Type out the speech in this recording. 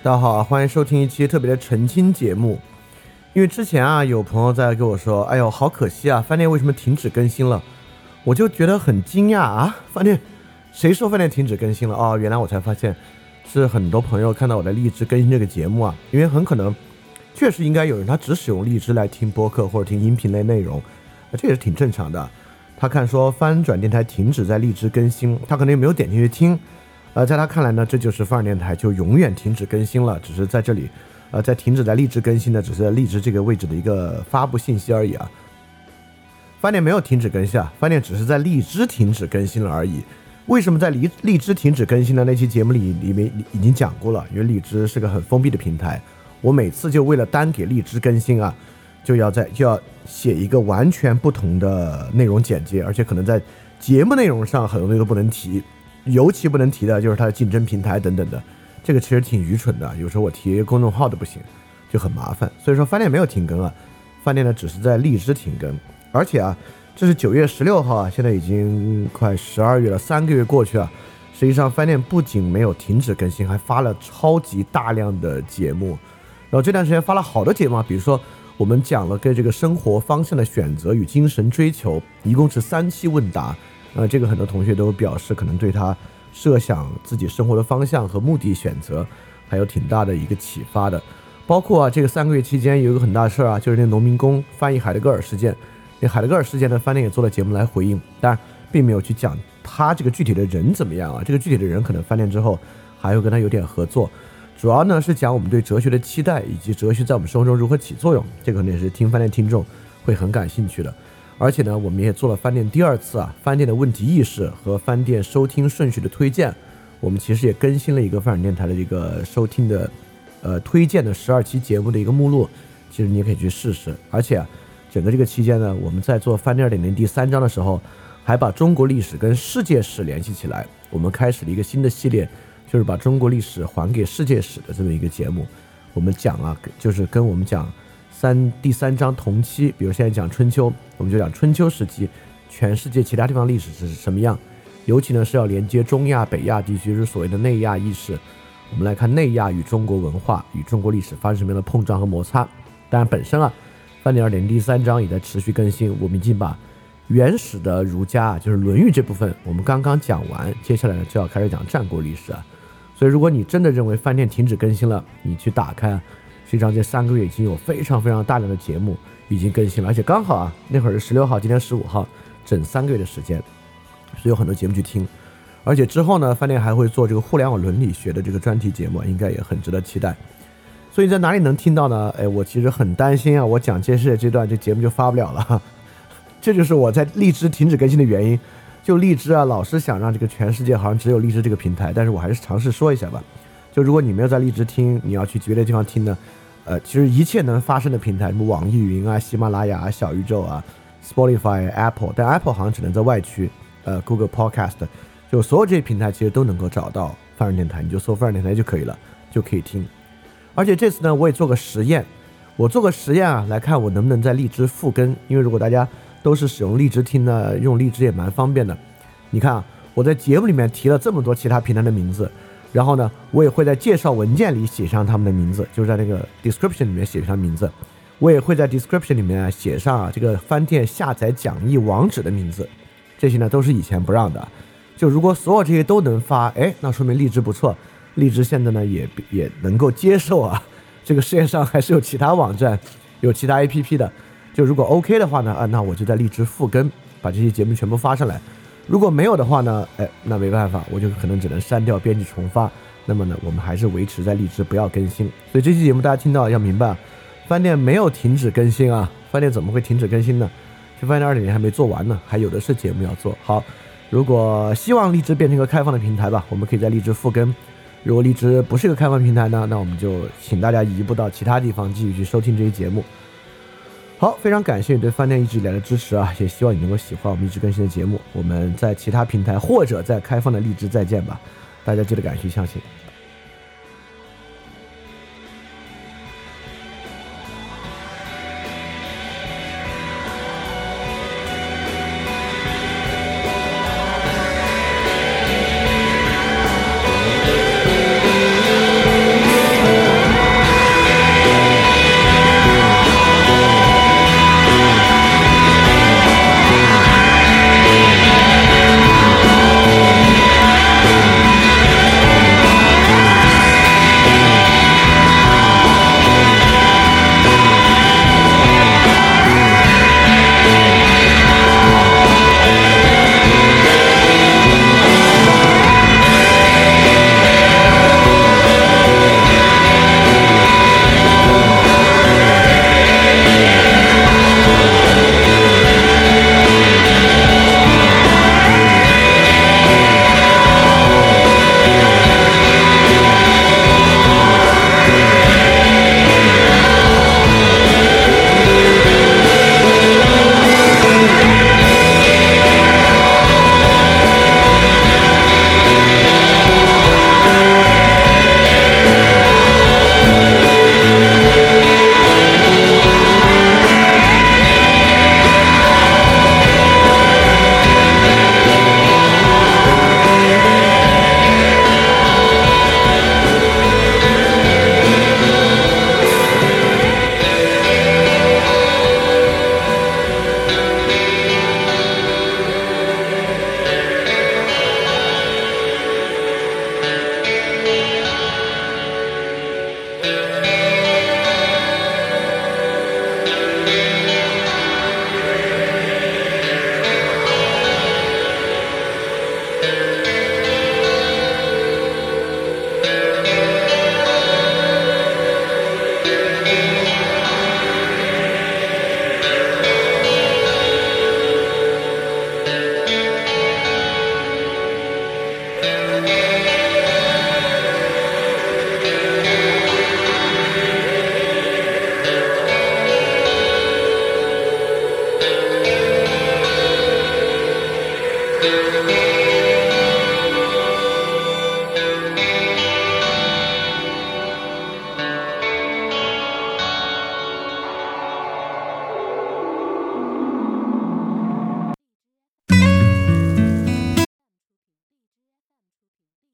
大家好，欢迎收听一期特别的澄清节目。因为之前啊，有朋友在跟我说：“哎呦，好可惜啊，饭店为什么停止更新了？”我就觉得很惊讶啊，饭店谁说饭店停止更新了？哦，原来我才发现是很多朋友看到我在荔枝更新这个节目啊，因为很可能确实应该有人他只使用荔枝来听播客或者听音频类内容，这也是挺正常的。他看说翻转电台停止在荔枝更新，他可能也没有点进去听。呃，在他看来呢，这就是范儿电台就永远停止更新了，只是在这里，呃，在停止在荔枝更新的，只是在荔枝这个位置的一个发布信息而已啊。饭店没有停止更新啊，饭店只是在荔枝停止更新了而已。为什么在荔荔枝停止更新的那期节目里里面已经讲过了？因为荔枝是个很封闭的平台，我每次就为了单给荔枝更新啊，就要在就要写一个完全不同的内容简介，而且可能在节目内容上很多东西都不能提。尤其不能提的就是它的竞争平台等等的，这个其实挺愚蠢的。有时候我提公众号都不行，就很麻烦。所以说饭店没有停更啊，饭店呢只是在荔枝停更。而且啊，这是九月十六号啊，现在已经快十二月了，三个月过去啊，实际上饭店不仅没有停止更新，还发了超级大量的节目。然后这段时间发了好多节目啊，比如说我们讲了跟这个生活方向的选择与精神追求，一共是三期问答。那，这个很多同学都表示，可能对他设想自己生活的方向和目的选择，还有挺大的一个启发的。包括啊，这个三个月期间有一个很大事儿啊，就是那农民工翻译海德格尔事件。那海德格尔事件呢，饭店也做了节目来回应，但并没有去讲他这个具体的人怎么样啊。这个具体的人可能饭店之后还会跟他有点合作。主要呢是讲我们对哲学的期待，以及哲学在我们生活中如何起作用。这个可能也是听饭店听众会很感兴趣的。而且呢，我们也做了饭店第二次啊，饭店的问题意识和饭店收听顺序的推荐。我们其实也更新了一个饭店电台的一个收听的，呃，推荐的十二期节目的一个目录。其实你也可以去试试。而且，整个这个期间呢，我们在做饭店二点零第三章的时候，还把中国历史跟世界史联系起来。我们开始了一个新的系列，就是把中国历史还给世界史的这么一个节目。我们讲啊，就是跟我们讲。三第三章同期，比如现在讲春秋，我们就讲春秋时期，全世界其他地方历史是什么样？尤其呢是要连接中亚、北亚地区，就是所谓的内亚意识。我们来看内亚与中国文化与中国历史发生什么样的碰撞和摩擦。当然，本身啊，范点二点第三章也在持续更新。我们已经把原始的儒家，就是《论语》这部分，我们刚刚讲完，接下来呢就要开始讲战国历史啊。所以，如果你真的认为饭店停止更新了，你去打开。实际上这三个月已经有非常非常大量的节目已经更新了，而且刚好啊，那会儿是十六号，今天十五号，整三个月的时间，所以有很多节目去听。而且之后呢，饭店还会做这个互联网伦理学的这个专题节目，应该也很值得期待。所以在哪里能听到呢？哎，我其实很担心啊，我讲这事这段这节目就发不了了。这就是我在荔枝停止更新的原因。就荔枝啊，老是想让这个全世界好像只有荔枝这个平台，但是我还是尝试说一下吧。就如果你没有在荔枝听，你要去别的地方听呢？呃，其实一切能发生的平台，什么网易云啊、喜马拉雅、小宇宙啊、Spotify、Apple，但 Apple 好像只能在外区，呃，Google Podcast，就所有这些平台其实都能够找到范儿电台，你就搜范儿电台就可以了，就可以听。而且这次呢，我也做个实验，我做个实验啊，来看我能不能在荔枝复更，因为如果大家都是使用荔枝听呢，用荔枝也蛮方便的。你看啊，我在节目里面提了这么多其他平台的名字。然后呢，我也会在介绍文件里写上他们的名字，就是在那个 description 里面写上名字。我也会在 description 里面写上啊这个翻店下载讲义网址的名字。这些呢都是以前不让的。就如果所有这些都能发，哎，那说明荔枝不错。荔枝现在呢也也能够接受啊，这个世界上还是有其他网站，有其他 APP 的。就如果 OK 的话呢，啊，那我就在荔枝复更，把这些节目全部发上来。如果没有的话呢？哎，那没办法，我就可能只能删掉、编辑、重发。那么呢，我们还是维持在荔枝，不要更新。所以这期节目大家听到要明白，饭店没有停止更新啊！饭店怎么会停止更新呢？这饭店二点零还没做完呢，还有的是节目要做好。如果希望荔枝变成一个开放的平台吧，我们可以在荔枝复更。如果荔枝不是一个开放平台呢，那我们就请大家移步到其他地方继续去收听这些节目。好，非常感谢你对饭店一直以来的支持啊！也希望你能够喜欢我们一直更新的节目。我们在其他平台或者在开放的荔枝再见吧，大家记得感谢相信。